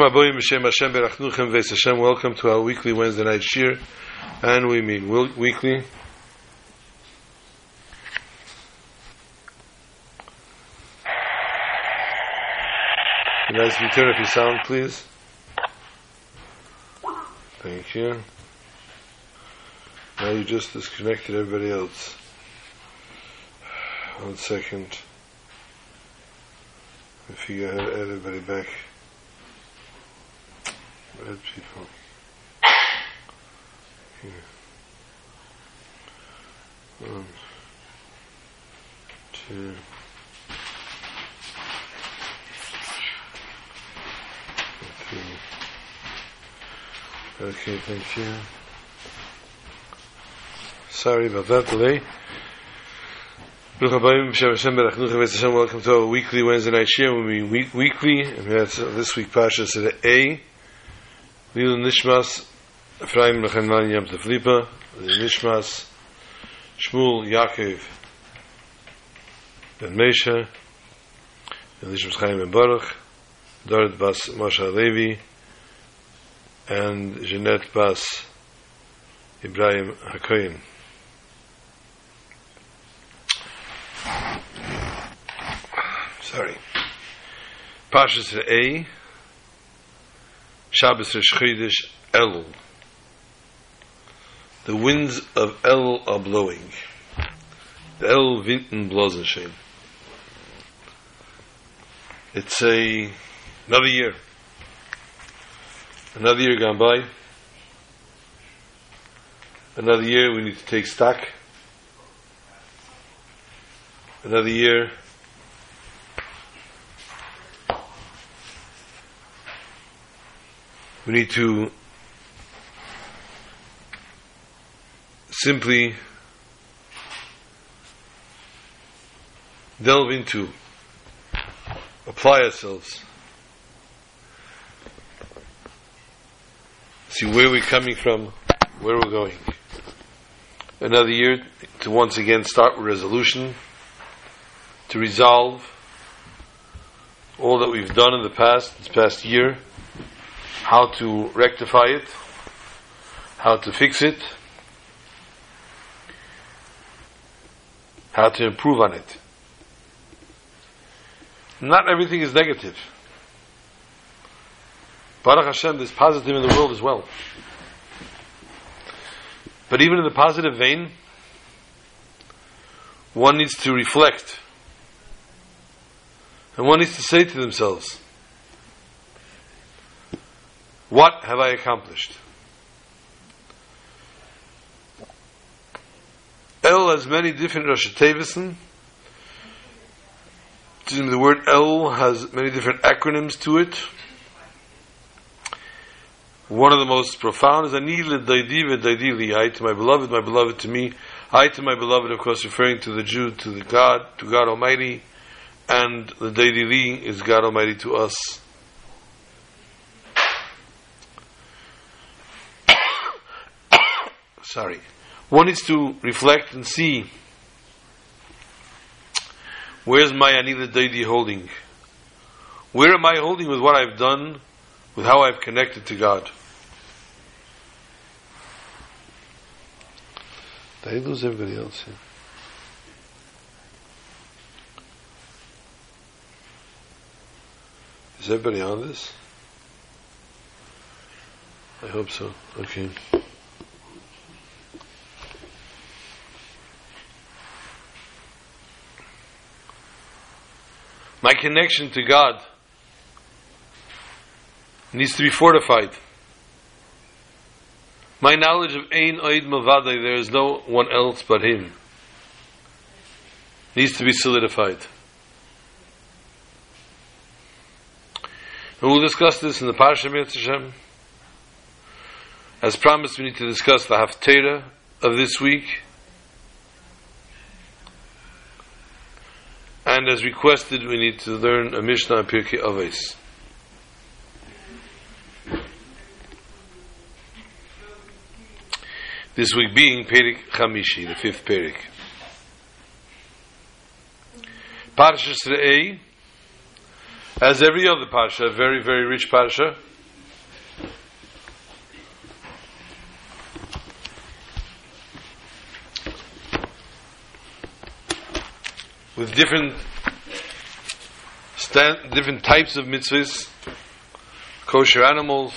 Aboyim Hashem Berachnuchem Hashem. Welcome to our weekly Wednesday night shir, and we mean weekly. Can you turn up your sound, please? Thank you. Now you just disconnected everybody else. One second. I how to add everybody back. Add people. Here. One, two. Okay, thank you. Sorry about that delay. Welcome to our weekly Wednesday night shir. We meet week, weekly, and have this week Pasha said A. Lil Nishmas, Ephraim Lechanman Yam Teflipa, Nishmas, Shmuel Yaakov, Ben Mesha, Nishmas Chaim Ben Baruch, Dorit Bas Moshe Levi, and Jeanette Bas Ibrahim Hakoyim. Sorry. Pashas A. Shabbos Rosh Chodesh Elul. The winds of Elul are blowing. The El Winten blosen schön. It's a another year. Another year gone by. Another year we need to take stock. Another year we need to simply delve into, apply ourselves, see where we're coming from, where we're going. Another year to once again start with resolution, to resolve all that we've done in the past, this past year, how to rectify it, how to fix it, how to improve on it. Not everything is negative. Baruch Hashem, there's positive in the world as well. But even in the positive vein, one needs to reflect. And one needs to say to themselves, what have I accomplished? Elul has many different Rosh Tevison. The word Elul has many different acronyms to it. One of the most profound is Ani l'daidi v'daidi li, I to my beloved, my beloved to me. I to my beloved, of course, referring to the Jew, to the God, to God Almighty, and the daidi li is God Almighty to us. Sorry. One needs to reflect and see where's my Anila Daidi holding? Where am I holding with what I've done, with how I've connected to God? Did I lose everybody else here? Is everybody on this? I hope so. Okay. My connection to God needs to be fortified. My knowledge of Ein Oid Mavadai, there is no one else but Him, needs to be solidified. And we'll discuss this in the Parsha Hashem. As promised, we need to discuss the Haftarah of this week. And as requested, we need to learn a Mishnah Pirkei Avos. This week being Perik Chamishi, the fifth Perik. Parshas Re'ei, As every other parsha, very, very rich parsha. With different different types of mitzvahs, kosher animals,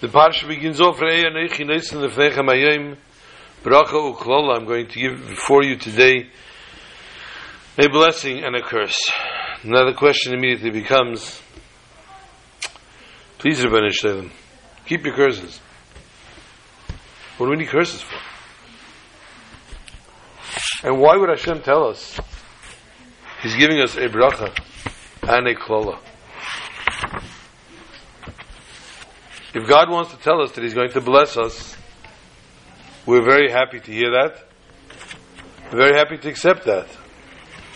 The parsha begins off. I'm going to give for you today a blessing and a curse. Now the question immediately becomes, please, Rabbi Shalom, keep your curses. What do we need curses for? And why would Hashem tell us? He's giving us a bracha and a klala. If God wants to tell us that He's going to bless us, we're very happy to hear that. We're very happy to accept that.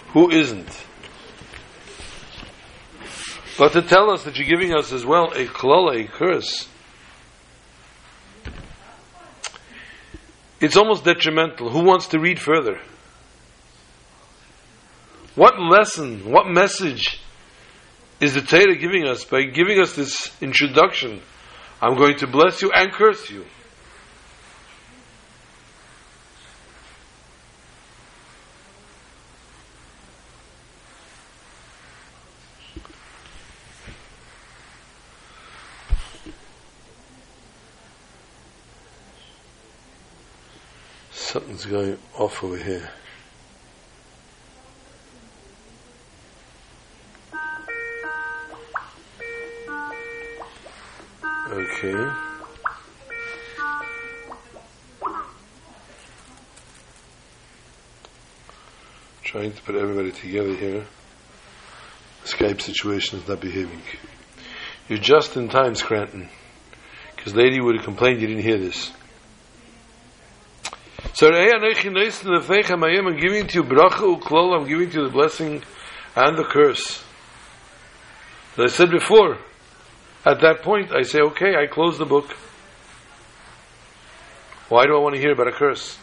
Who isn't? But to tell us that you're giving us as well a klala, a curse, it's almost detrimental. Who wants to read further? What lesson, what message is the Torah giving us by giving us this introduction I'm going to bless you and curse you. Something's going off over here. Okay. Trying to put everybody together here. Skype situation is not behaving. You're just in time, Scranton. Because lady would have complained you didn't hear this. So I'm giving to you bracha uklol, I'm giving to you the blessing and the curse. As I said before, at that point, I say, okay, I close the book. Why do I want to hear about a curse?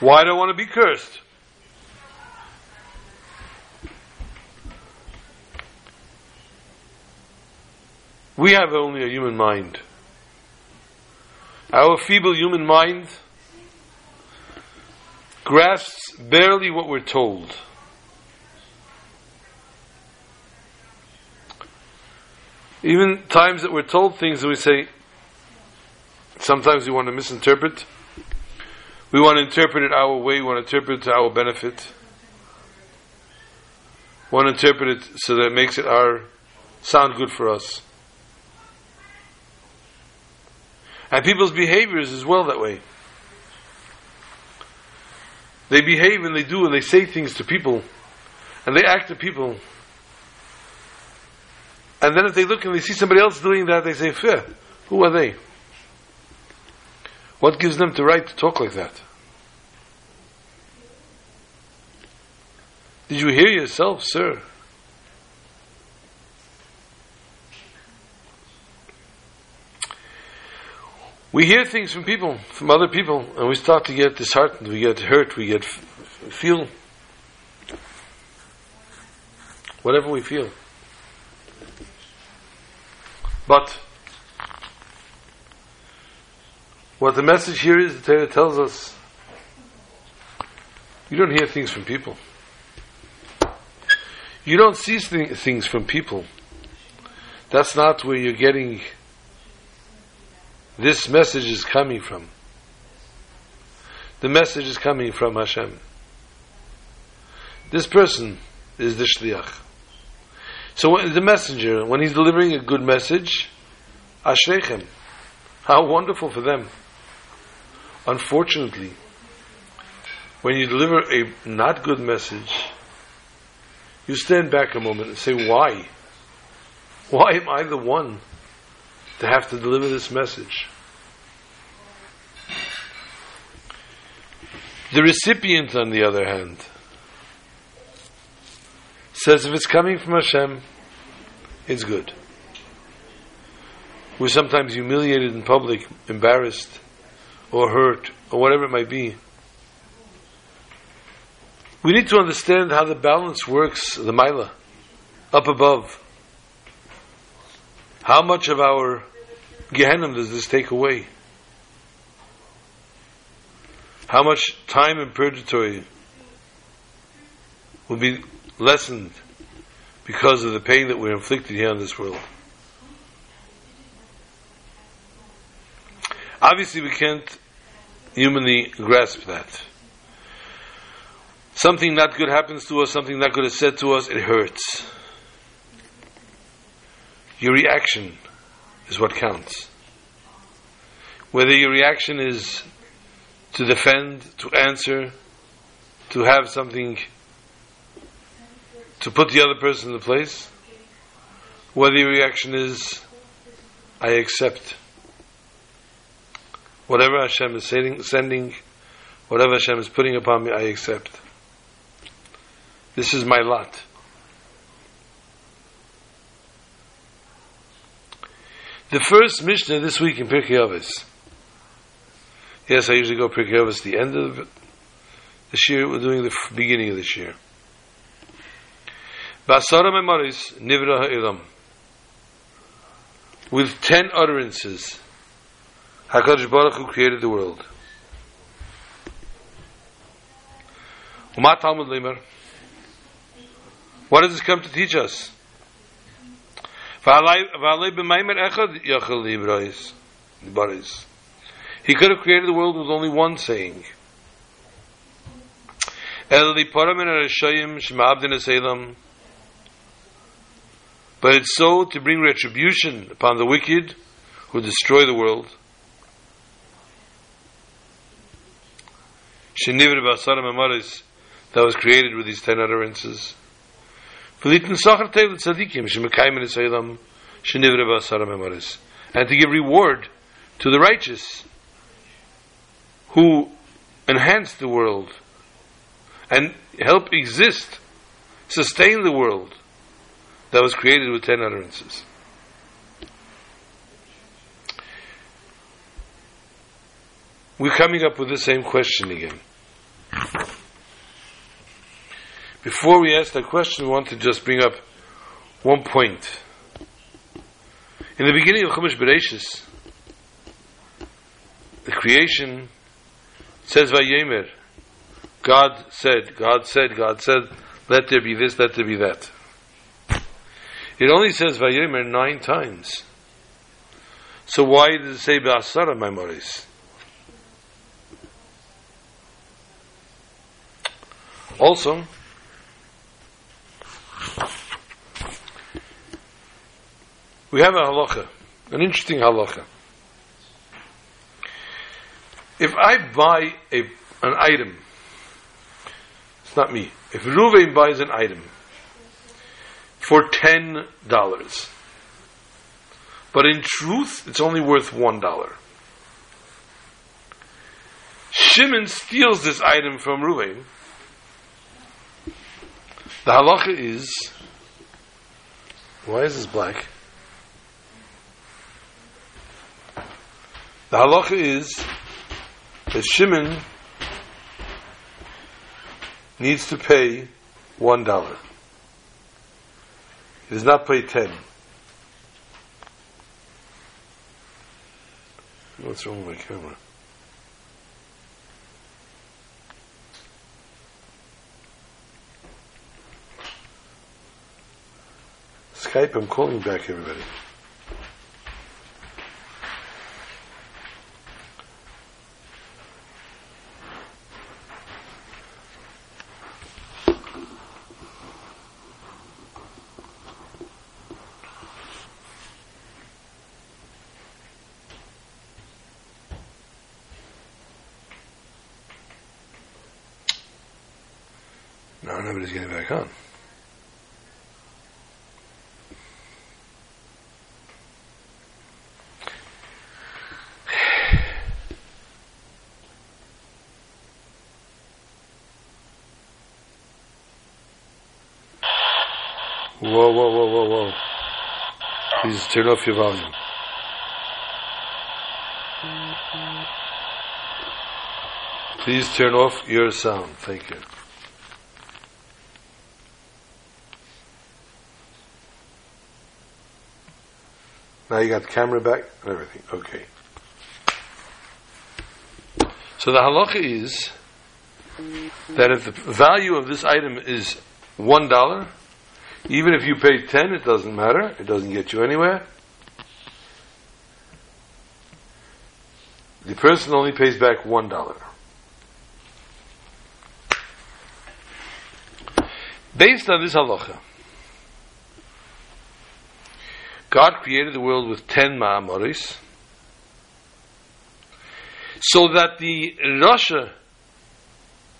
Why do I want to be cursed? We have only a human mind. Our feeble human mind grasps barely what we're told. Even times that we're told things that we say, sometimes we want to misinterpret. We want to interpret it our way, we want to interpret it to our benefit. We want to interpret it so that it makes it our sound good for us. And people's behaviors as well that way. They behave and they do and they say things to people and they act to people and then if they look and they see somebody else doing that, they say, Fair, who are they? What gives them the right to talk like that? Did you hear yourself, sir? We hear things from people, from other people, and we start to get disheartened, we get hurt, we get feel whatever we feel. But what the message here is, the Torah tells us, you don't hear things from people. You don't see things from people. That's not where you're getting this message is coming from. The message is coming from Hashem. This person is the shliach. So when the messenger, when he's delivering a good message, ashrechem, how wonderful for them. Unfortunately, when you deliver a not good message, you stand back a moment and say, why? Why am I the one to have to deliver this message? The recipient, on the other hand, says if it's coming from Hashem, it's good. We're sometimes humiliated in public, embarrassed. or hurt or whatever it might be. We need to understand how the balance works, the Mila, up above. How much of our Gehenna does this take away? How much time in purgatory will be lessened because of the pain that we're inflicted here in this world? Obviously, we can't humanly grasp that. Something not good happens to us, something not good is said to us, it hurts. Your reaction is what counts. Whether your reaction is to defend, to answer, to have something to put the other person in the place, whether your reaction is, I accept. Whatever Hashem is sending, whatever Hashem is putting upon me, I accept. This is my lot. The first Mishnah this week in Pirkei Avos. Yes, I usually go Pirkei Avos the end of the year. We're doing the beginning of this year. Basara Memoris Nivra Ha'ilam. With ten utterances, HaKadosh Baruch Hu created the world. Umat Talmud Limer. What does this come to teach us? He could have created the world with only one saying. But it's so to bring retribution upon the wicked who destroy the world. That was created with these ten utterances. V'litin socher tev tzadikim shemekayim in Yisraelam shenivre b'asara memoris. And to give reward to the righteous who enhance the world and help exist, sustain the world that was created with ten utterances. We're coming up with the same question again. Before we ask that question, we want to just bring up one point. In the beginning of Chumash Bereshis, the creation says Vayemer. God said, God said, God said, let there be this, let there be that. It only says Vayemer nine times. So why does it say Ba'asara Maimoris? Also, we have a halacha, an interesting halacha. If I buy a, an item, it's not me. If Ruvain buys an item for ten dollars, but in truth it's only worth one dollar. Shimon steals this item from Ruvain. The halacha is why is this black? The halacha is that Shimon needs to pay one dollar. He does not pay ten. What's wrong with my camera? Skype, I'm calling back everybody. Now nobody's getting back on. Whoa, whoa, whoa, whoa, whoa. Please turn off your volume. Please turn off your sound. Thank you. Now you got the camera back and everything. Okay. So the halacha is that if the value of this item is one dollar, even if you pay ten, it doesn't matter. It doesn't get you anywhere. The person only pays back one dollar. Based on this halacha, God created the world with ten ma'amoris, so that the Rasha,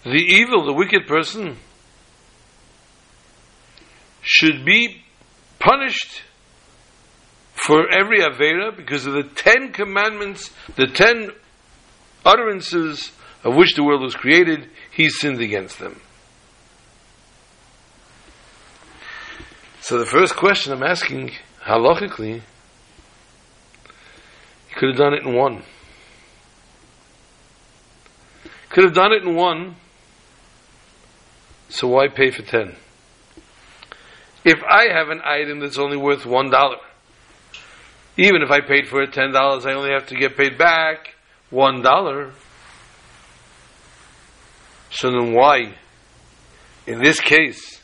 the evil, the wicked person, should be punished for every Avera because of the Ten Commandments, the ten utterances of which the world was created, he sinned against them. So the first question I'm asking, halachically, he could have done it in one. Could have done it in one, so why pay for ten? If I have an item that's only worth one dollar, even if I paid for it ten dollars, I only have to get paid back one dollar. So then why, in this case,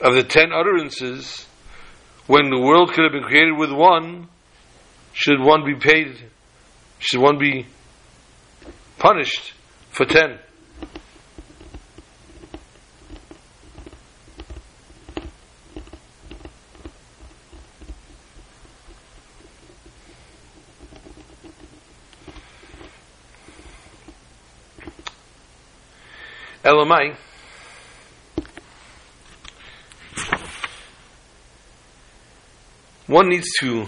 of the ten utterances, when the world could have been created with one, should one be paid, should one be punished for ten? Elamai. One needs to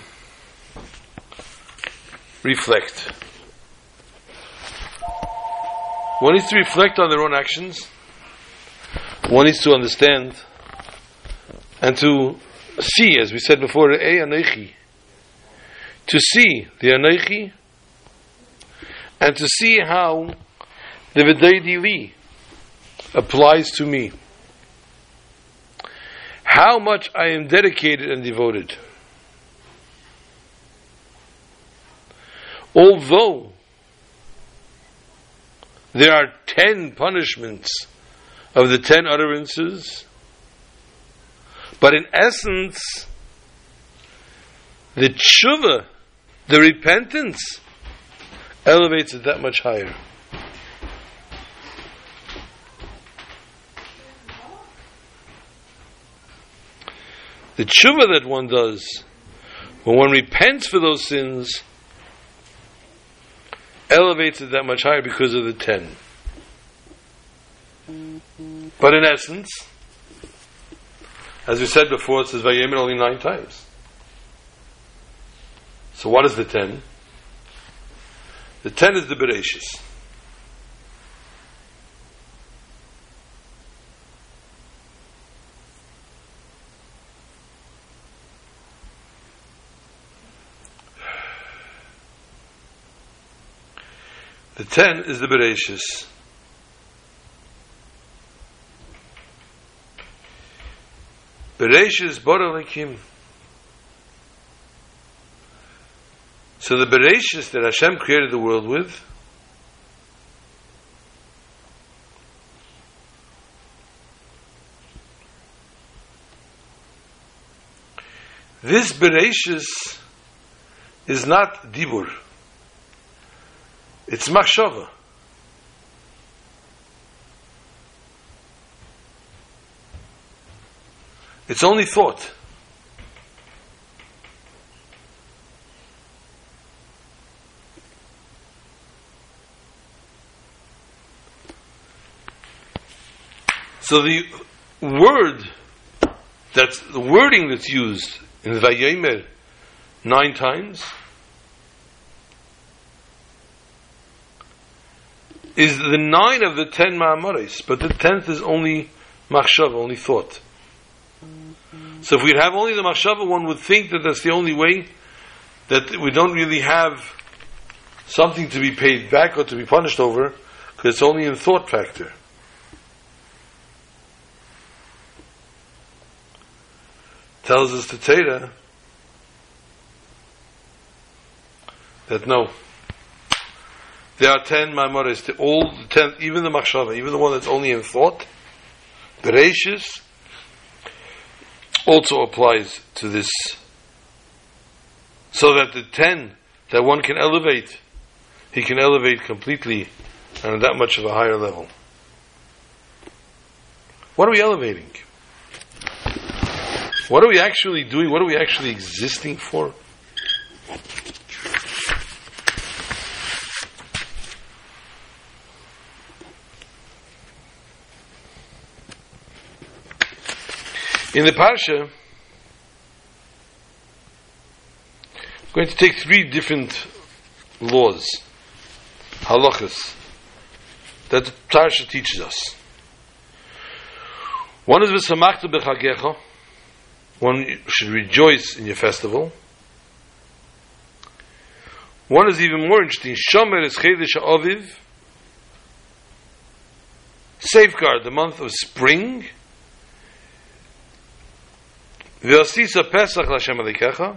reflect. One needs to reflect on their own actions. One needs to understand and to see, as we said before, to see the anoichi, and to see how the V'day applies to me. How much I am dedicated and devoted. Although there are ten punishments of the ten utterances, but in essence, the tshuva, the repentance, elevates it that much higher. The tshuva that one does, when one repents for those sins, elevates it that much higher because of the ten. But in essence, as we said before, it says Vayemer only nine times. So what is the ten? The ten is the Bereshis. The ten is the Bereshis. Bereshis Boralikim. So the Bereshis that Hashem created the world with This Bereshis is not Dibur. It's machshava. It's only thought. So the word that's the wording that's used in Vayemer nine times is the nine of the ten ma'amaris, but the tenth is only machshava, only thought. So if we'd have only the machshava, one would think that that's the only way that we don't really have something to be paid back or to be punished over, because it's only in thought factor. Tells us the Torah that no, there are ten Maimoris, all the ten, even the Machshava, even the one that's only in thought, Bereshis, also applies to this. So that the ten that one can elevate, he can elevate completely and at that much of a higher level. What are we elevating? What are we actually doing? What are we actually existing for? In the Parsha, I'm going to take three different laws, halachas, that the Parsha teaches us. One is v'samachta b'chagecha, one should rejoice in your festival. One is even more interesting, shomer is chedesh aviv, safeguard the month of spring, V'asisa Pesach l'Hashem Alikecha.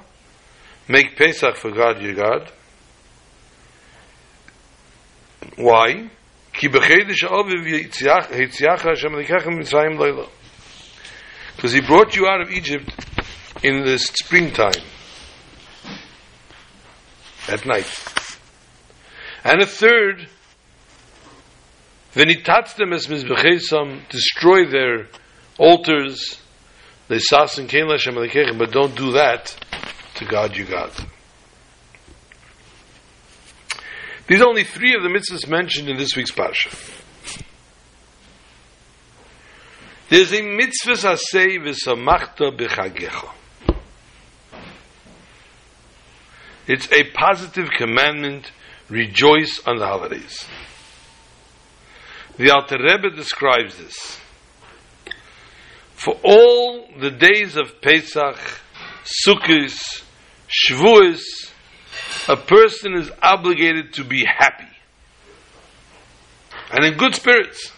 Make Pesach for God your God. Why? Ki b'chedesh aviv Hashem Alikecha mitzrayim leila. Because He brought you out of Egypt in the springtime. At night. And a third, v'nitatztem es mizbechesam, destroy their altars, they and but don't do that to God you God. These are only three of the mitzvahs mentioned in this week's parsha. There's a mitzvah sasei v'samachta b'chagecha. It's a positive commandment, rejoice on the holidays. The Alter Rebbe describes this for all the days of Pesach, Sukkot, Shavuos, a person is obligated to be happy and in good spirits.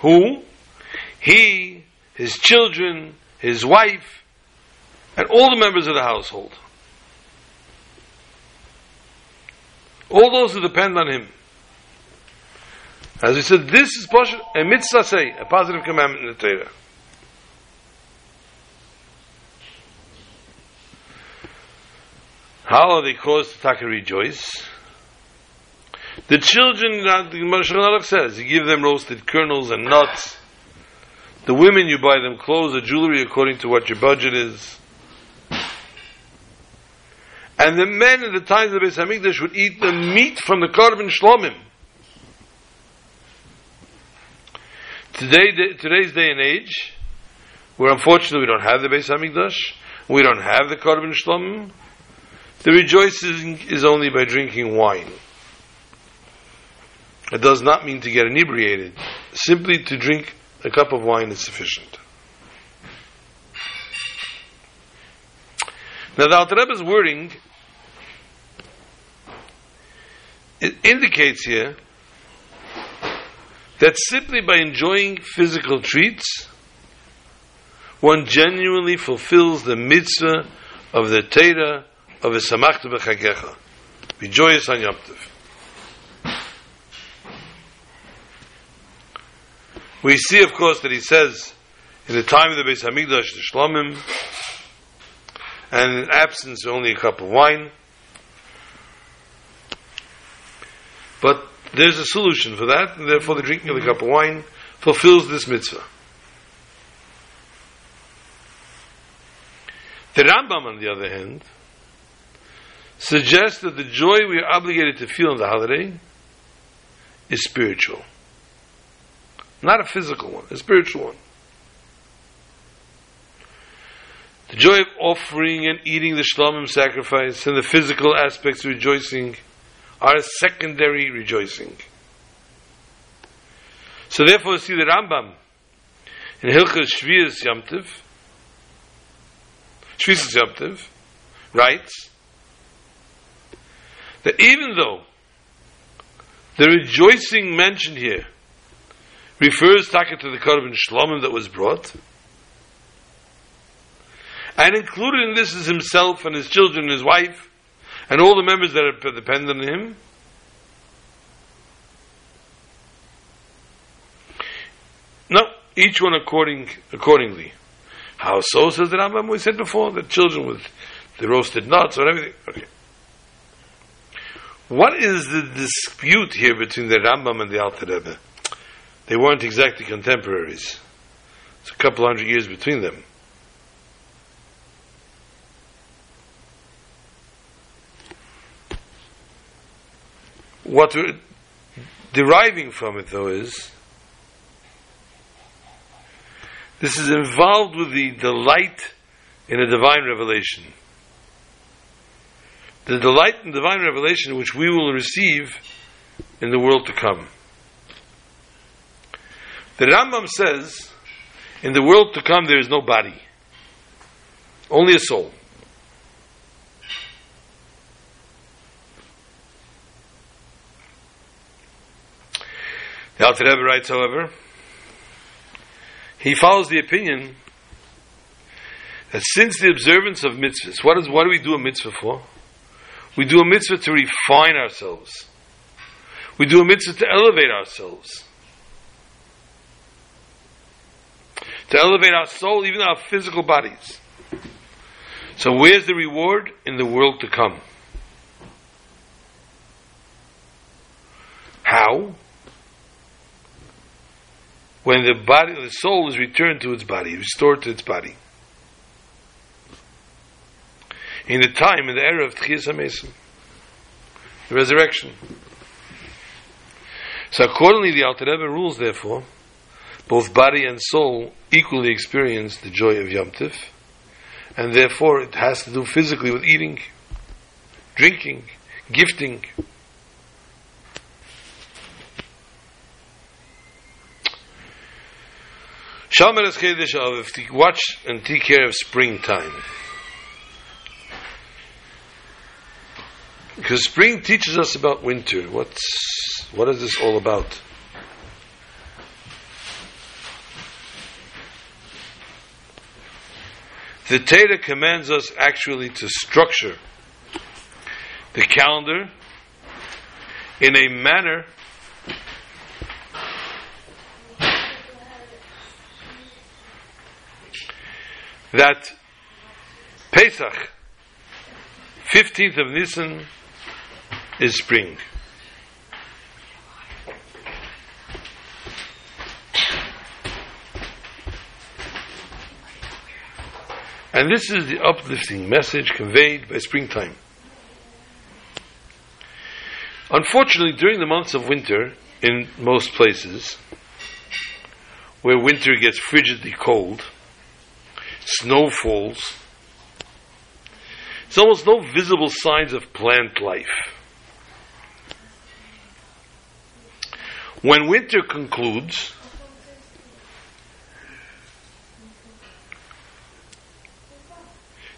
Who? He, his children, his wife, and all the members of the household. All those who depend on him. As we said, this is posh, a mitzvah say, a positive commandment in the Torah. How are they caused to take rejoice? The children, the Moshe says, you give them roasted kernels and nuts. The women, you buy them clothes or jewelry according to what your budget is. And the men in the times of the Beis Hamikdash would eat the meat from the korban shlomim. Today, today's day and age, where unfortunately we don't have the Beis Hamikdash, we don't have the Korban Shlom, the rejoicing is only by drinking wine. It does not mean to get inebriated. Simply to drink a cup of wine is sufficient. Now the Alter Rebbe's wording it indicates here that simply by enjoying physical treats, one genuinely fulfills the mitzvah of the Torah of a Samachta B'Chagecha. Be joyous on Yom Tov. We see, of course, that he says, in the time of the Beis Hamikdash, the Shlomim, and in absence only a cup of wine. But there's a solution for that, and therefore the drinking of the cup of wine fulfills this mitzvah. The Rambam, on the other hand, suggests that the joy we are obligated to feel on the holiday is spiritual. Not a physical one, a spiritual one. The joy of offering and eating the shlomim sacrifice and the physical aspects of rejoicing are secondary rejoicing. So therefore, see the Rambam in Hilchas Shvius Yamtiv, Shvius Yamtiv, writes that even though The rejoicing mentioned here refers taka to the Korban Shlomim that was brought. And included in this is himself and his children and his wife and all the members that are dependent on him. No, each one according accordingly. How so says the Rambam? We said before the children with the roasted nuts or everything. Okay. What is the dispute here between the Rambam and the Alter Rebbe? They weren't exactly contemporaries. It's a couple hundred years between them. What we're deriving from it, though, is this is involved with the delight in a divine revelation the delight in divine revelation which we will receive in the world to come. The Rambam says, in the world to come there is no body, only a soul. The Alter Rebbe writes, however, he follows the opinion that since the observance of mitzvahs, what, is, what do we do a mitzvah for? We do a mitzvah to refine ourselves. We do a mitzvah to elevate ourselves. To elevate our soul, even our physical bodies. So where's the reward? In the world to come. How? When the body, the soul is returned to its body, restored to its body in the time, in the era of Tchias HaMesim, the resurrection. So accordingly, the Alter Rebbe rules, therefore, both body and soul equally experience the joy of Yom Tif, and therefore it has to do physically with eating, drinking, gifting. Shalmer es of watch and take care of springtime. Because spring teaches us about winter. What's what is this all about? The Torah commands us actually to structure the calendar in a manner that Pesach, 15th of Nisan, is spring. And this is the uplifting message conveyed by springtime. Unfortunately, during the months of winter, in most places, where winter gets frigidly cold, snow falls, there's almost no visible signs of plant life. When winter concludes,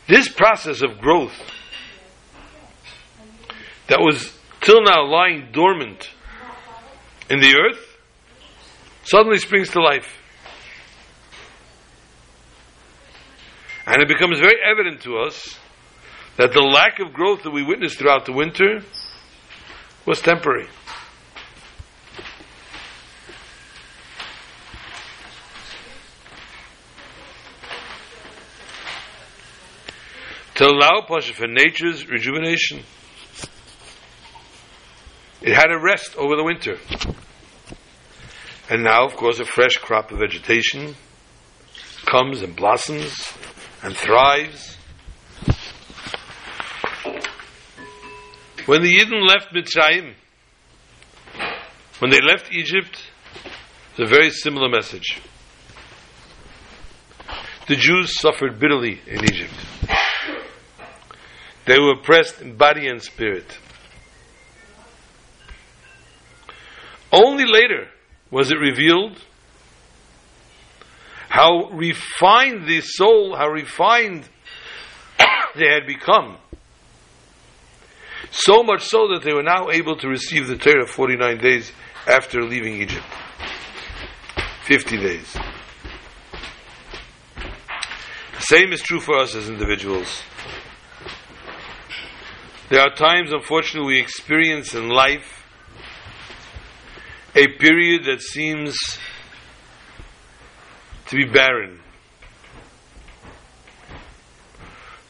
this process of growth that was till now lying dormant in the earth suddenly springs to life. And it becomes very evident to us that the lack of growth that we witnessed throughout the winter was temporary. to allow Pasha for nature's rejuvenation. It had a rest over the winter. And now, of course, a fresh crop of vegetation comes and blossoms and thrives. When the Yidden left Mitzrayim, when they left Egypt, it's a very similar message. The Jews suffered bitterly in Egypt. They were oppressed in body and spirit. Only later was it revealed how refined the soul, how refined they had become. So much so that they were now able to receive the Torah 49 days after leaving Egypt. 50 days. The same is true for us as individuals. There are times, unfortunately, we experience in life a period that seems to be barren.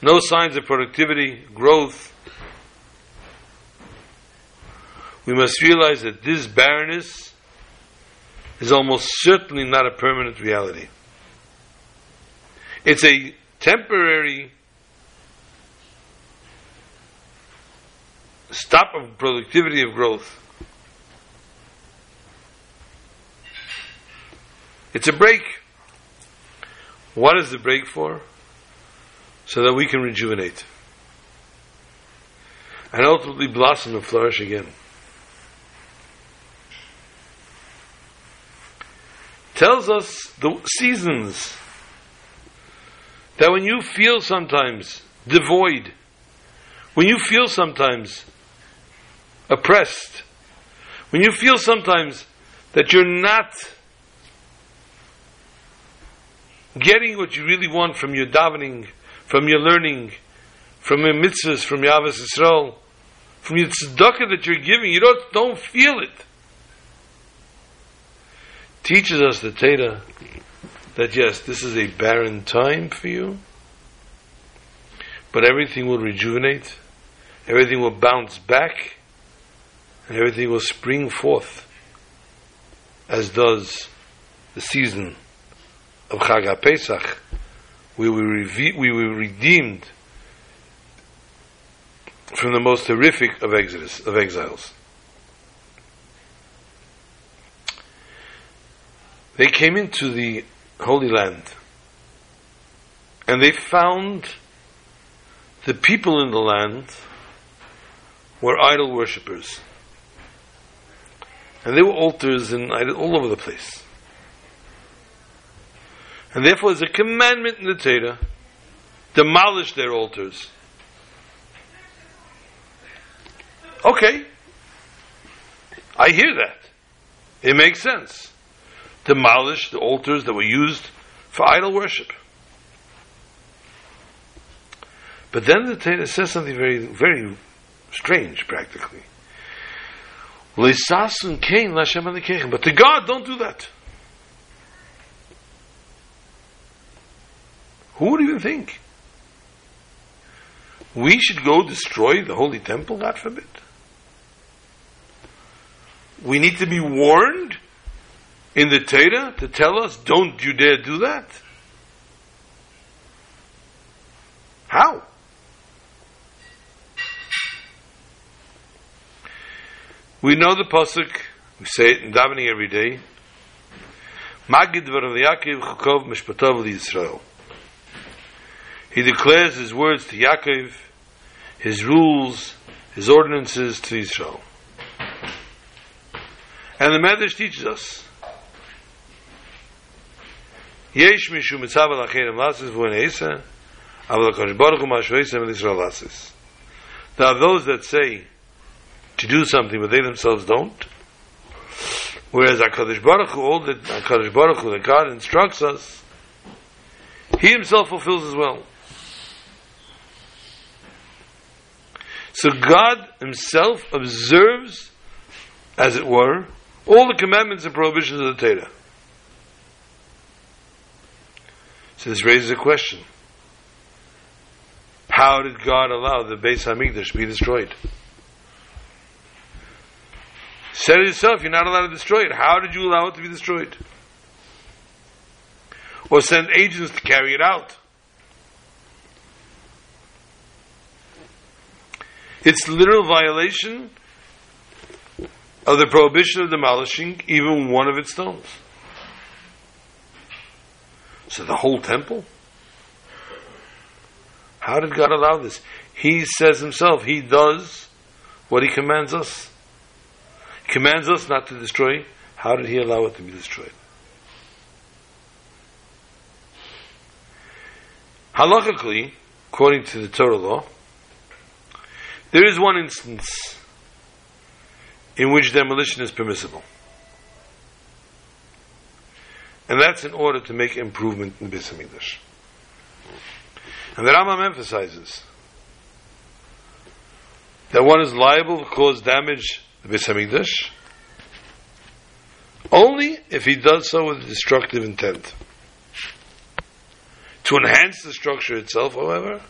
No signs of productivity, growth. We must realize that this barrenness is almost certainly not a permanent reality. It's a temporary stop of productivity of growth. It's a break. What is the break for? So that we can rejuvenate and ultimately blossom and flourish again. Tells us the seasons that when you feel sometimes devoid, when you feel sometimes oppressed, when you feel sometimes that you're not getting what you really want from your davening, from your learning, from your mitzvahs, from your Ahavas Yisrael, from your tzedakah that you're giving, you don't, don't feel it. Teaches us the Torah that yes, this is a barren time for you, but everything will rejuvenate, everything will bounce back, and everything will spring forth, as does the season of Chag Pesach, where we, reve- we were redeemed from the most horrific of exodus of exiles. They came into the Holy Land, and they found the people in the land were idol worshippers. And there were altars and all over the place. And therefore, there's a commandment in the Torah demolish their altars. Okay. I hear that. It makes sense. Demolish the altars that were used for idol worship. But then the Torah says something very, very strange, practically. But to God, don't do that. Who would even think? We should go destroy the holy temple, God forbid. We need to be warned in the Torah to tell us, don't you dare do that. How? We know the pasuk. We say it in davening every day. Magid Yaakov Chukov Mishpatov Yisrael. He declares his words to Yaakov, his rules, his ordinances to Israel. And the Medrash teaches us. Yesh mishu mitzav alacherim lasis v'uneisa, aval HaKadosh Baruch Hu mashveisem Israel lasis. There are those that say, to do something, but they themselves don't. Whereas HaKadosh Baruch Hu, all that HaKadosh Baruch Hu, that God instructs us, He Himself fulfills as well. So God Himself observes, as it were, all the commandments and prohibitions of the Torah. So this raises a question. How did God allow the Beis Hamikdash to be destroyed? Said it yourself, you're not allowed to destroy it. How did you allow it to be destroyed? Or send agents to carry it out? It's literal violation of the prohibition of demolishing even one of its stones. So the whole temple? How did God allow this? He says himself, He does what He commands us commands us not to destroy, how did he allow it to be destroyed? Halachically, according to the Torah law, There is one instance in which demolition is permissible. And that's in order to make improvement in Beis Hamikdash. And the Rambam emphasizes that one is liable to cause damage to Beis Hamikdash only if he does so with destructive intent. To enhance the structure itself, however,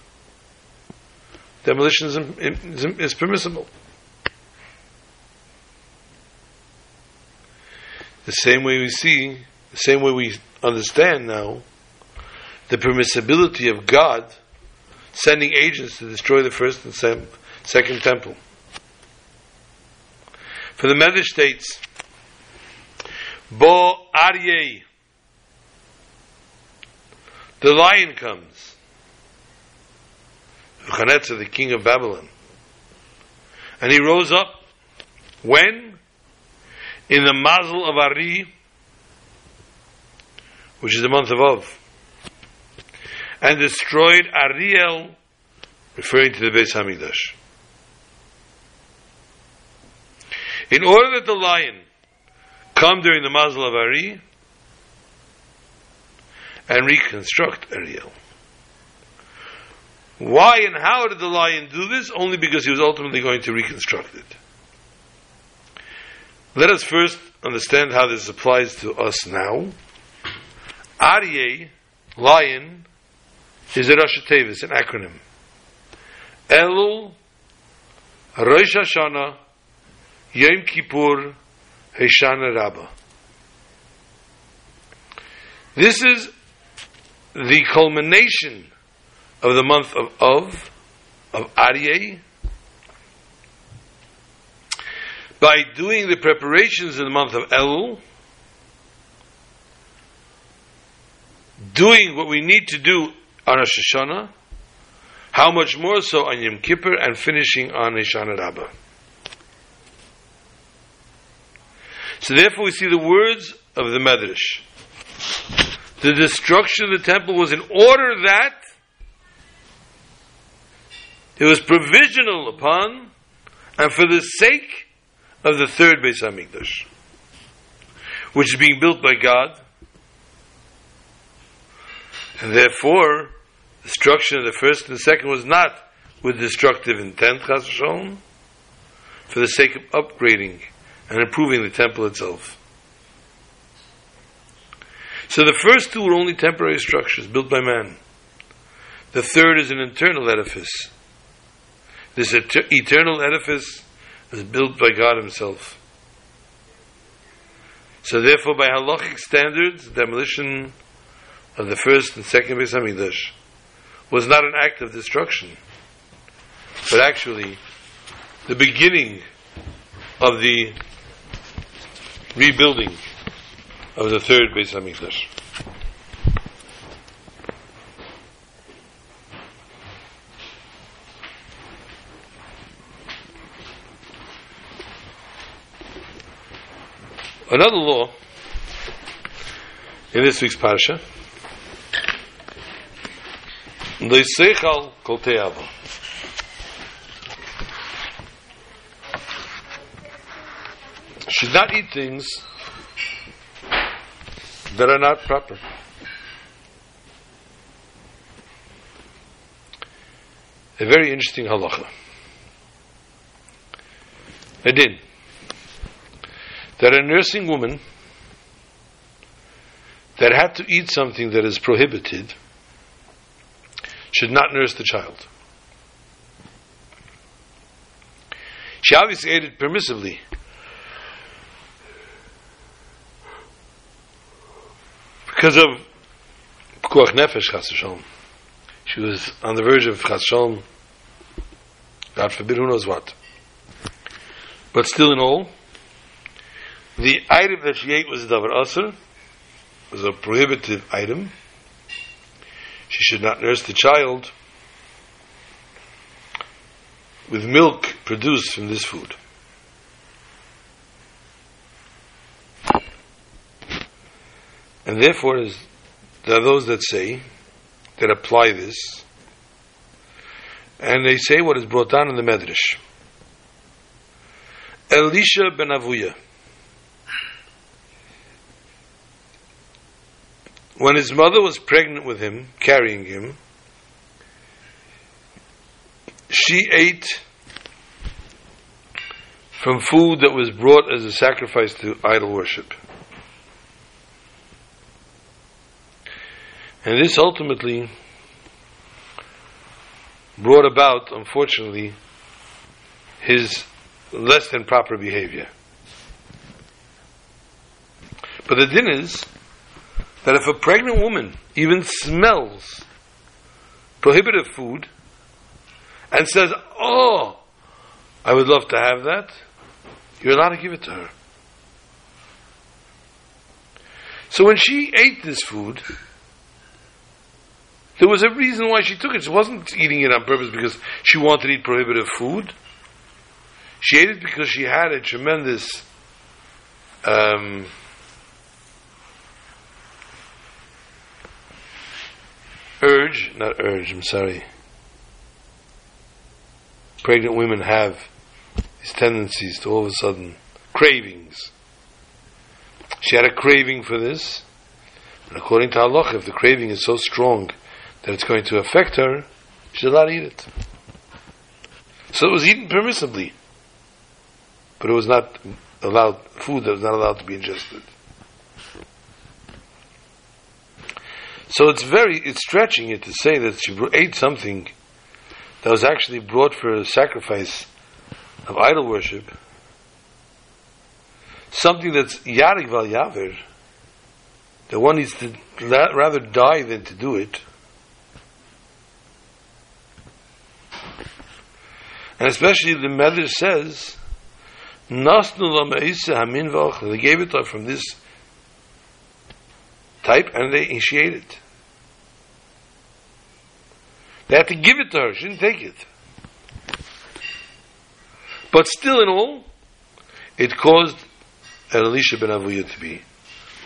demolition is, is, is permissible. The same way we see, the same way we understand now, the permissibility of God sending agents to destroy the first and second temple. For the Medrash states, Bo Aryeh, the lion comes. Nebuchadnezzar, the king of Babylon. And he rose up. When? In the mazel of Ari, which is the month of Av. And destroyed Ariel, referring to the Beis Hamikdash. In order that the lion come during the mazel of Ari, and reconstruct Ariel. Why and how did the lion do this? Only because he was ultimately going to reconstruct it. Let us first understand how this applies to us now. Aryeh, lion, is a Rosh Tevis, an acronym. Elul, Rosh Hashanah, Yom Kippur, Hoshana Rabbah. This is the culmination of the month of Av, of Aryeh, by doing the preparations in the month of Elul, doing what we need to do on Rosh Hashanah, how much more so on Yom Kippur, and finishing on Hoshana Rabbah. So therefore we see the words of the Medrash the destruction of the temple was in order that it was provisional upon and for the sake of the third Beis Hamikdash, which is being built by God, and therefore the destruction of the first and the second was not with destructive intent, Chas for the sake of upgrading and improving the temple itself. So the first two were only temporary structures built by man. The third is an internal edifice. This et- eternal edifice is built by God Himself. So therefore, by halachic standards, demolition of the first and second Beis Hamikdash was not an act of destruction, but actually the beginning of the rebuilding of the third Beis Hamikdash. Another law in this week's parsha, Seichal Kol Te'ava. Should not eat things that are not proper. A very interesting halacha. A din. That a nursing woman that had to eat something that is prohibited should not nurse the child. She obviously ate it permissively because of Pekuach Nefesh Chas She was on the verge of Chas God forbid, who knows what. But still in all, the item that she ate was Davar Asr, was a prohibitive item. She should not nurse the child with milk produced from this food. And therefore, there are those that say, that apply this, And they say what is brought down in the Medrash. Elisha ben Avuya. When his mother was pregnant with him, carrying him, she ate from food that was brought as a sacrifice to idol worship. And this ultimately brought about, unfortunately, his less than proper behavior. But the din is that if a pregnant woman even smells prohibitive food and says, Oh, I would love to have that, you're allowed to give it to her. So when she ate this food, there was a reason why she took it. She wasn't eating it on purpose because she wanted to eat prohibitive food. She ate it because she had a tremendous um, urge, not urge, I'm sorry. Pregnant women have these tendencies to all of a sudden cravings. She had a craving for this, and according to halacha, if the craving is so strong that it's going to affect her, she's allowed to eat it. So it was eaten permissibly, but it was not allowed, food that was not allowed to be ingested. So it's very, it's stretching it to say that she ate something that was actually brought for a sacrifice of idol worship, something that's yarig val yaver, that one needs to rather die than to do it. And especially the Medrash says, They gave it up from this type and they initiated it. They had to give it to her. She didn't take it. But still in all, it caused Elisha ben Avuya to be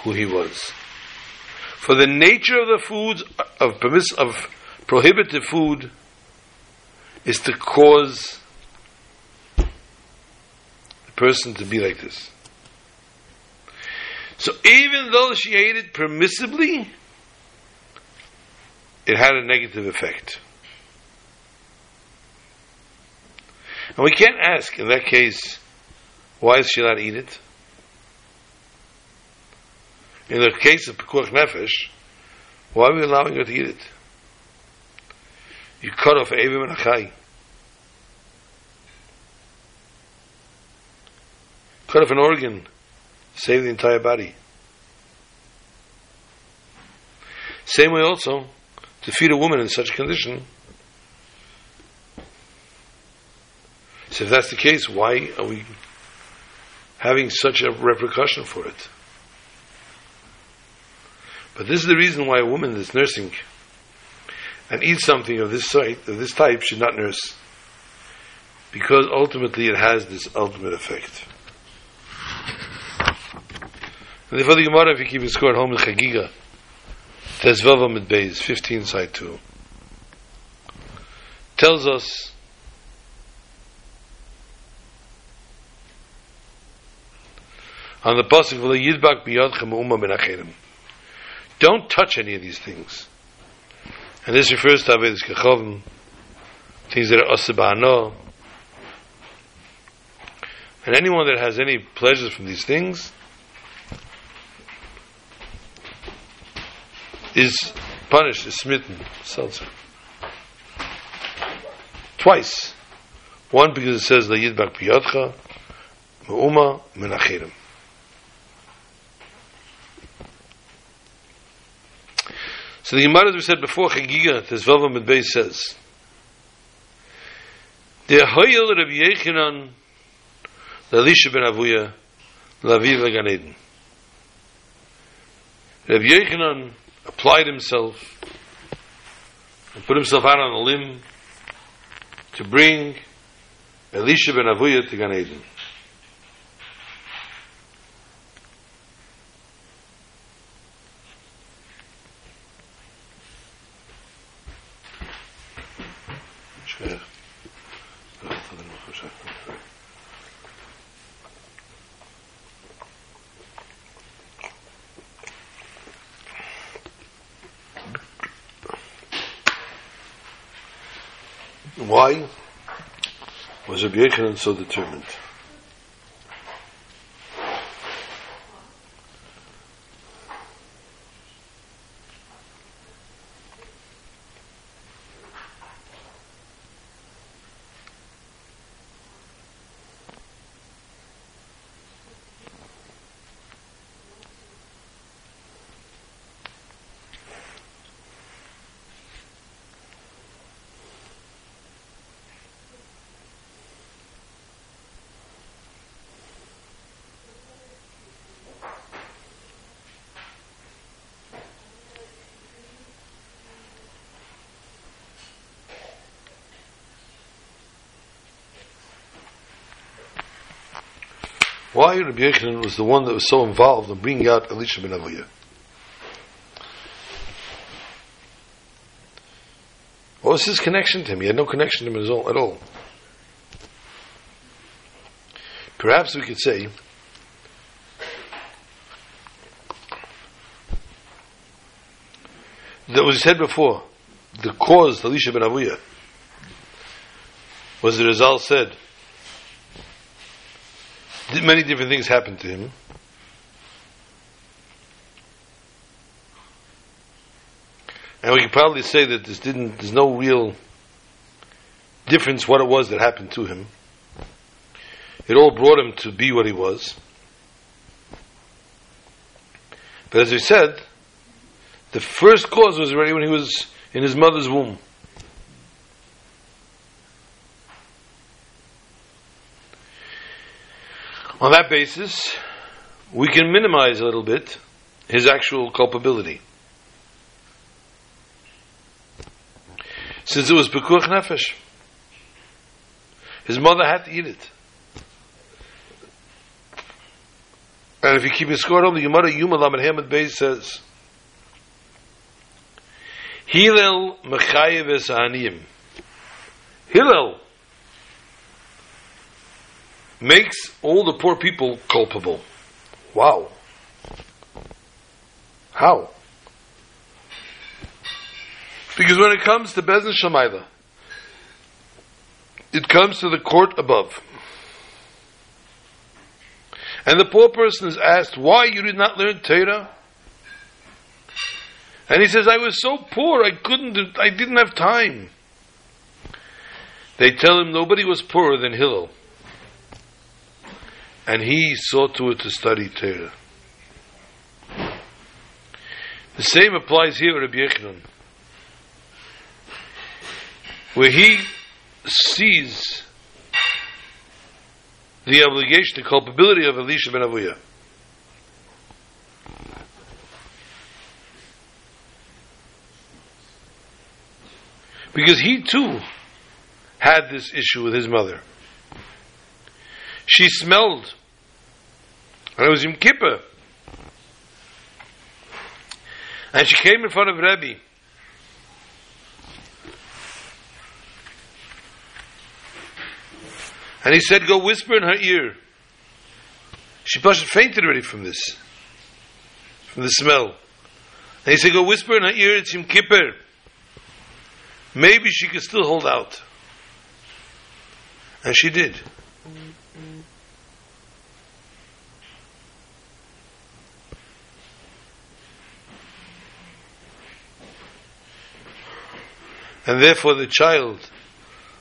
who he was. For the nature of the foods, of, permiss, of prohibited food, is to cause the person to be like this. So even though she ate it permissibly, it had a negative effect. And we can't ask in that case, why is she not eat it? In the case of Pekuach Nefesh, why are we allowing her to eat it? You cut off Evim and Achai. Cut off an organ, save the entire body. Same way also, to feed a woman in such condition, So if that's the case, why are we having such a repercussion for it? But this is the reason why a woman that's nursing and eats something of this site, of this type, should not nurse. Because ultimately it has this ultimate effect. And therefore the Gemara, if you keep it score at home in Chagiga, Tezvava mit Beis, 15 side 2, tells us on the pasuk v'lo yidbak biyadchem umma ben Don't touch any of these things. And this refers to Avedis Kechovim, things that are asabano. And anyone that has any pleasures from these things is punished, is smitten, seltzer. Twice. One because it says la yidbak biyadcha, me'uma menachirim. So the Gemara, as we said before, Chagiga, this Vava Medbei says, the Hoyel Rabbi Yechinan, Elisha ben Avuya, Laviv Gan Eden. Rabbi Yechinan applied himself and put himself out on a limb to bring Elisha ben Avuya to Gan Eden. Rabbi so determined? Why Rabbi Yechanan was the one that was so involved in bringing out Elisha ben Avuya? What was his connection to him? He had no connection to him at all. Perhaps we could say that was said before, the cause Elisha ben Avuya was the result said many different things happened to him. And we can probably say that this didn't, there's no real difference what it was that happened to him. It all brought him to be what he was. But as we said, the first cause was already when he was in his mother's womb. On that basis, we can minimize a little bit his actual culpability. Since it was Pekuach Nefesh, his mother had to eat it. And if you keep your score on the Gemara Yuma Lamed Hamad Beis says, Hillel Mechayev Es Hillel makes all the poor people culpable. Wow. How? Because when it comes to Bezin Shamayla, it comes to the court above. And the poor person is asked, why you did not learn Torah? And he says, I was so poor, I couldn't, I didn't have time. They tell him nobody was poorer than Hillel and he saw to it to study Torah. The same applies here Rabbi Yechanan, where he sees the obligation, the culpability of Elisha ben Avuya. Because he too had this issue with his mother. She smelled. And it was Yom Kippur. And she came in front of Rebbe. And he said, Go whisper in her ear. She fainted already from this, from the smell. And he said, Go whisper in her ear, it's Yom Kippur. Maybe she could still hold out. And she did. and therefore the child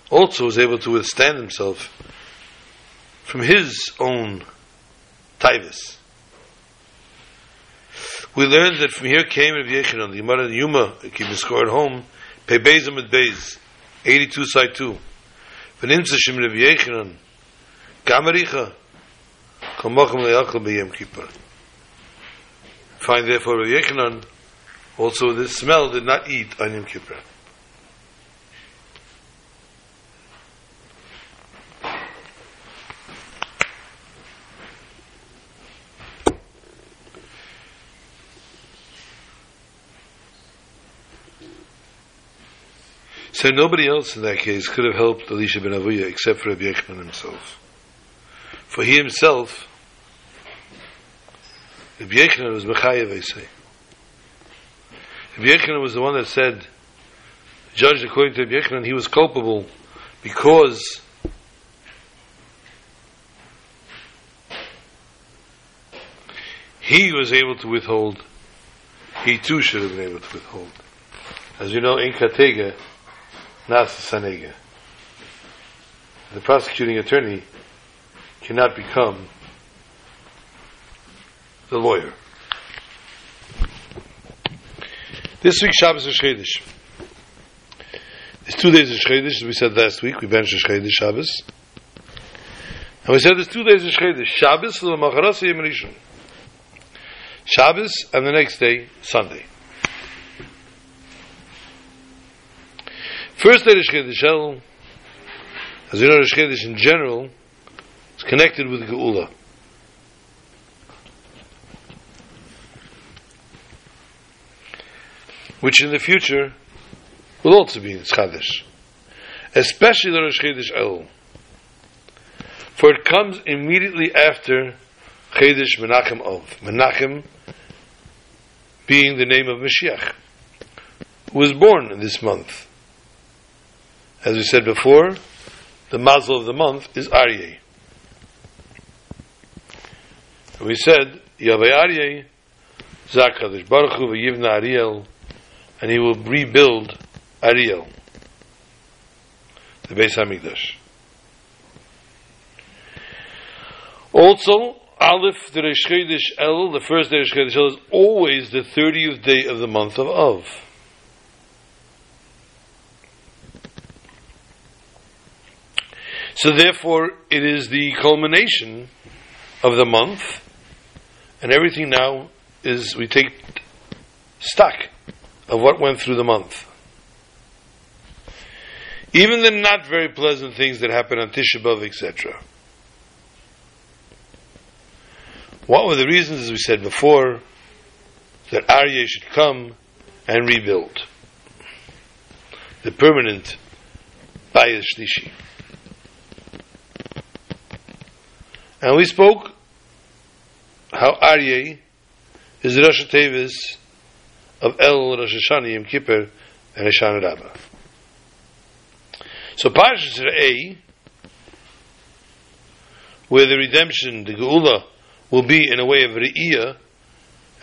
also is able to withstand himself from his own tivus. We learned that from here came Rav Yechanan, the Gemara Yuma, keeping score at home, Pebezim at Bez, 82 side 2. V'nimtza Shem Rav Yechanan, Gamaricha, Kamachim Le'achal B'yem Kippur. Find therefore Rav Yechanan, also the smell did not eat on Yom Kippur. So nobody else in that case could have helped Elisha ben Avuya except for Rabbi Yechanan himself. For he himself, Rabbi Yechanan was Mechayev, I say. Rabbi Yechanan was the one that said, judged according to Rabbi Yechanan, he was culpable because he was able to withhold, he too should have been able to withhold. As you know, in Katega, not Sanega. The prosecuting attorney cannot become the lawyer. This week Shabbos is Chodesh. There's two days of Chodesh, as we said last week. We benched Chodesh Shabbos. And we said there's two days of Chodesh. Shabbos, L'Macharas Yom Rishon. Shabbos, and the next day, Sunday. First Chodesh El, as you know, Chodesh in general, is connected with Geula. which in the future will also be in Chadash. Especially the Rosh Chodesh El. For it comes immediately after Chodesh Menachem Ov. Menachem being the name of Mashiach, who was born this month. As we said before, the mazel of the month is Aryeh. We said, Yavai Aryeh, Zakadosh Baruch Hu v'yivna Ariel, and he will rebuild Ariel, the Beis Hamikdash. Also, Aleph the Rosh El, the first day of Rosh El, is always the 30th day of the month of Av. So therefore, it is the culmination of the month, and everything now is, we take stock of what went through the month. Even the not very pleasant things that happen on Tisha B'Av, etc. What were the reasons, as we said before, that Aryeh should come and rebuild? The permanent Bayis Shlishi. And we spoke how Aryeh is Rosh Tevis of El Rosh Hashanah Yom Kippur and Hoshana Rabbah. So Parshas A, where the redemption, the Geula, will be in a way of Re'iyah,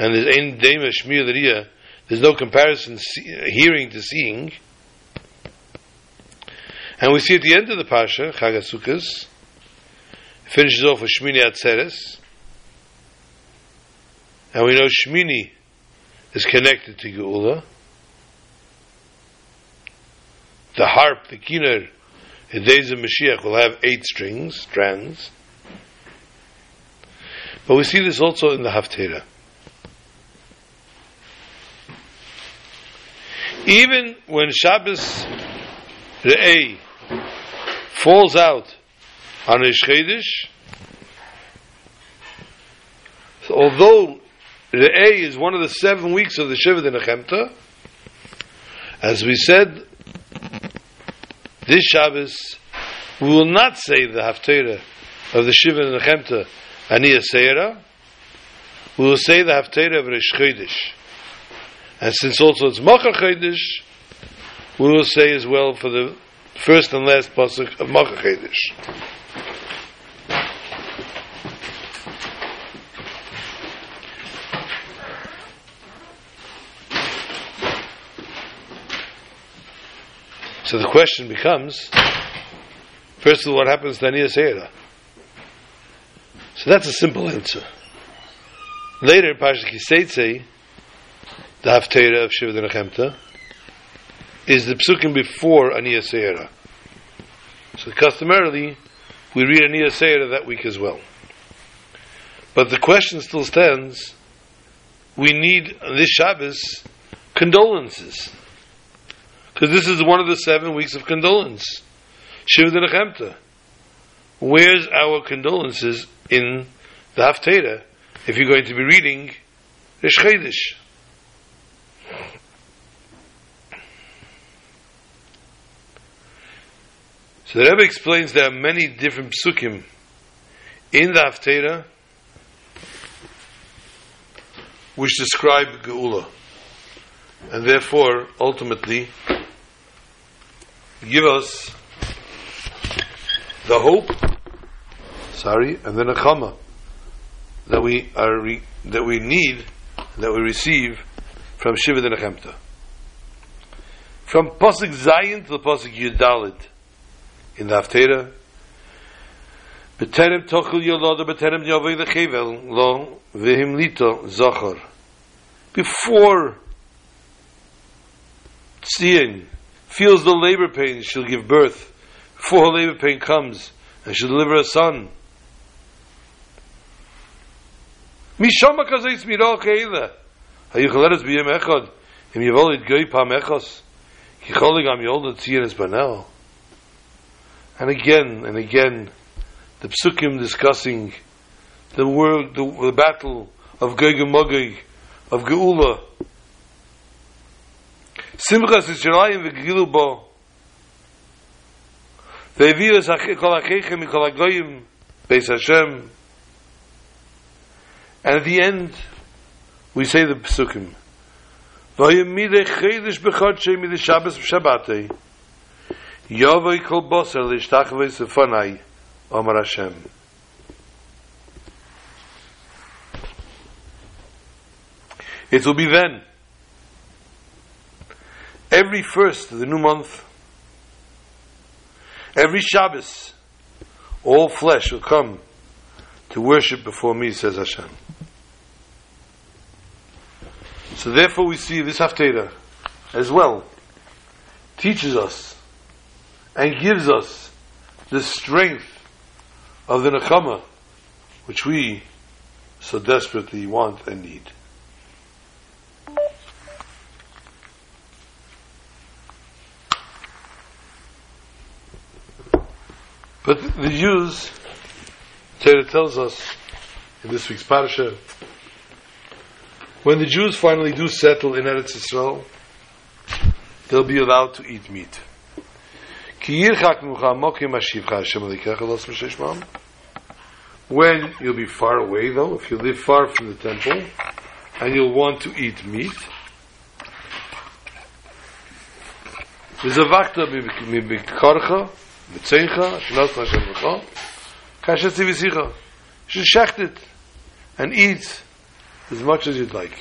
and there's Ein Dema Shmir Re'iyah, there's no comparison hearing to seeing. And we see at the end of the Parsha, Chag HaSukkos, finishes off with Shmini Atzeres, and we know Shmini is connected to Geula. The harp, the kinnor, in days of Mashiach will have eight strings, strands. But we see this also in the Haftarah. Even when Shabbos Re'eh falls out on Rish Chodesh, so although Re'eh is one of the seven weeks of the Shiva D'Nechemta. As we said, this Shabbos, we will not say the Haftarah of the Shiva D'Nechemta Aniyah Seira. We will say the Haftarah of Rish Chodesh. And since also it's Machar Chodesh, we will say as well for the first and last pasuk of Machar Chodesh. So the question becomes, first of all, what happens to Aniyah? So that's a simple answer. Later, Parshat Kiseitze, the Haftarah of Shiva Nechemta, is the psukim before Aniyah. So customarily, we read Aniyah that week as well. But the question still stands, we need, this Shabbos, condolences. Because this is one of the seven weeks of condolence. Shiva Nechemta. Where's our condolences in the Haftarah if you're going to be reading Rish? So the Rebbe explains there are many different psukim in the Haftarah which describe Geula. And therefore, ultimately, give us the hope, sorry, and the nechama that we are re, that we need, that we receive from Shiva D'Nechemta. From Pasuk Zayin to the Pasuk Yudalit in the Haftarah, B'terem tochel yolada, b'terem yavei lechevel, lo, v'him lito. Before seeing, feels the labor pain, she'll give birth. Before her labor pain comes, and she'll deliver a son. Mishama keila. Echos, kicholig am yolda es banel. And again and again, the psukim discussing the world, the, the battle of Gog and Magog, of Geula. Simchas is Yisraelim v'gilu bo. Ve'eviu es kol achechem mikol hagoyim Beis Hashem. And at the end, we say the psukim. Vayemide chedesh b'chodshei mide Shabbos v'Shabbatei. Yovoi kol boser l'ishtachvei sefanai. Omar Hashem. It will be then. Every first of the new month, every Shabbos, all flesh will come to worship before me, says Hashem. So therefore we see this Haftarah as well teaches us and gives us the strength of the Nechama which we so desperately want and need. But the Jews, Torah tells us in this week's parasha, when the Jews finally do settle in Eretz Yisrael, they'll be allowed to eat meat. When you'll be far away, though, if you live far from the temple, and you'll want to eat meat, there's a vakta Mitzecha, Shlos Hashem Lecho, Kasha Tzivisicha. You should shecht it and eat as much as you'd like.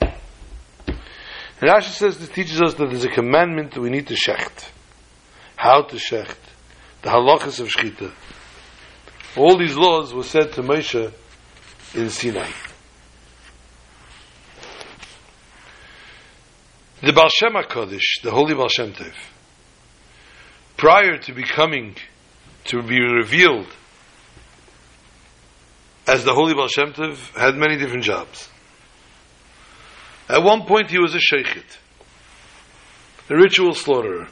And Rashi says this teaches us that there's a commandment that we need to shecht. How to shecht. The halachas of shechita. All these laws were said to Moshe in Sinai. The Baal Shem HaKodesh, the Holy Baal Shem prior to becoming, to be revealed as the Holy Baal Shem Tov, had many different jobs. At one point he was a sheikhit, a ritual slaughterer.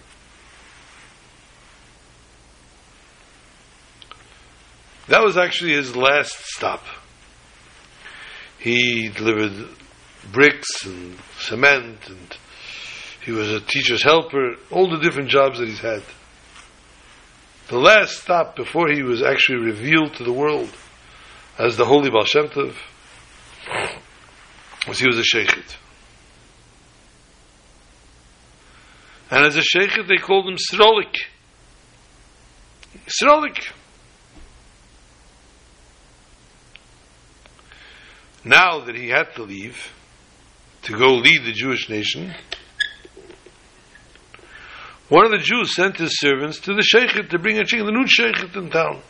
That was actually his last stop. He delivered bricks and cement and he was a teacher's helper, all the different jobs that he's had. The last stop before he was actually revealed to the world as the Holy Baal Shem Tov was he was a sheikhit. And as a sheikhit they called him Srolik. Srolik. Now that he had to leave to go lead the Jewish nation, one of the Jews sent his servants to the sheikh to bring a chicken, the new sheikh in town.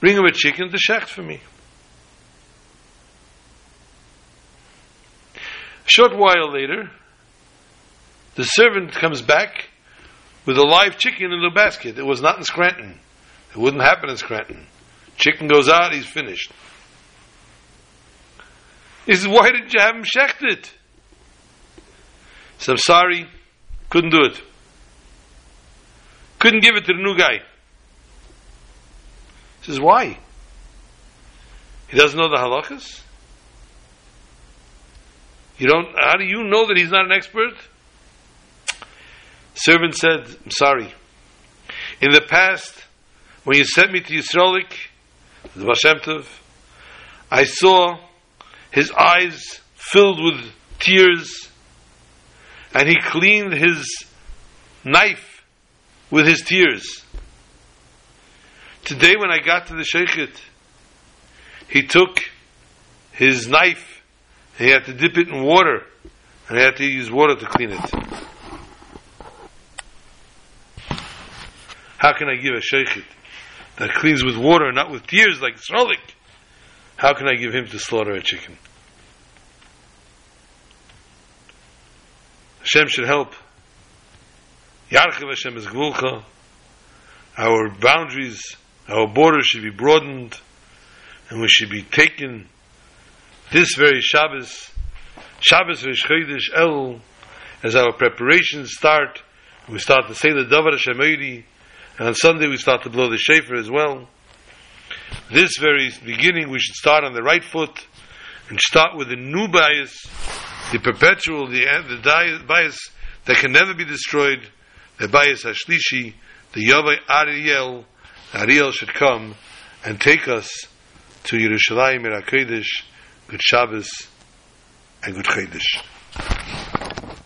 Bring him a chicken to shecht for me. A short while later, the servant comes back with a live chicken in a basket. It was not in Scranton. It wouldn't happen in Scranton. Chicken goes out, he's finished. He says, Why didn't you have him shechted? So I'm sorry, couldn't do it. Couldn't give it to the new guy. He says, Why? He doesn't know the halachas? You don't, how do you know that he's not an expert? Servant said, I'm sorry. In the past, when you sent me to Yisraelik, the Baal I saw his eyes filled with tears, and he cleaned his knife with his tears. Today, when I got to the shochet, he took his knife he had to dip it in water and he had to use water to clean it. How can I give a shochet that cleans with water, not with tears like Srolik? How can I give him to slaughter a chicken? Hashem should help. Yarchiv Hashem is Gvulcha. Our boundaries, our borders should be broadened, and we should be taken this very Shabbos, Shabbos Rish El, as our preparations start. We start to say the Davar Shemedi, and on Sunday we start to blow the shofar as well. This very beginning we should start on the right foot and start with the new bayis, the perpetual, the, eh, the bayis that can never be destroyed, the bayis Hashlishi, the Yavai Ariel, Ariel should come and take us to Yerushalayim, Mirakodesh, Good Shabbos, and Good Chodesh.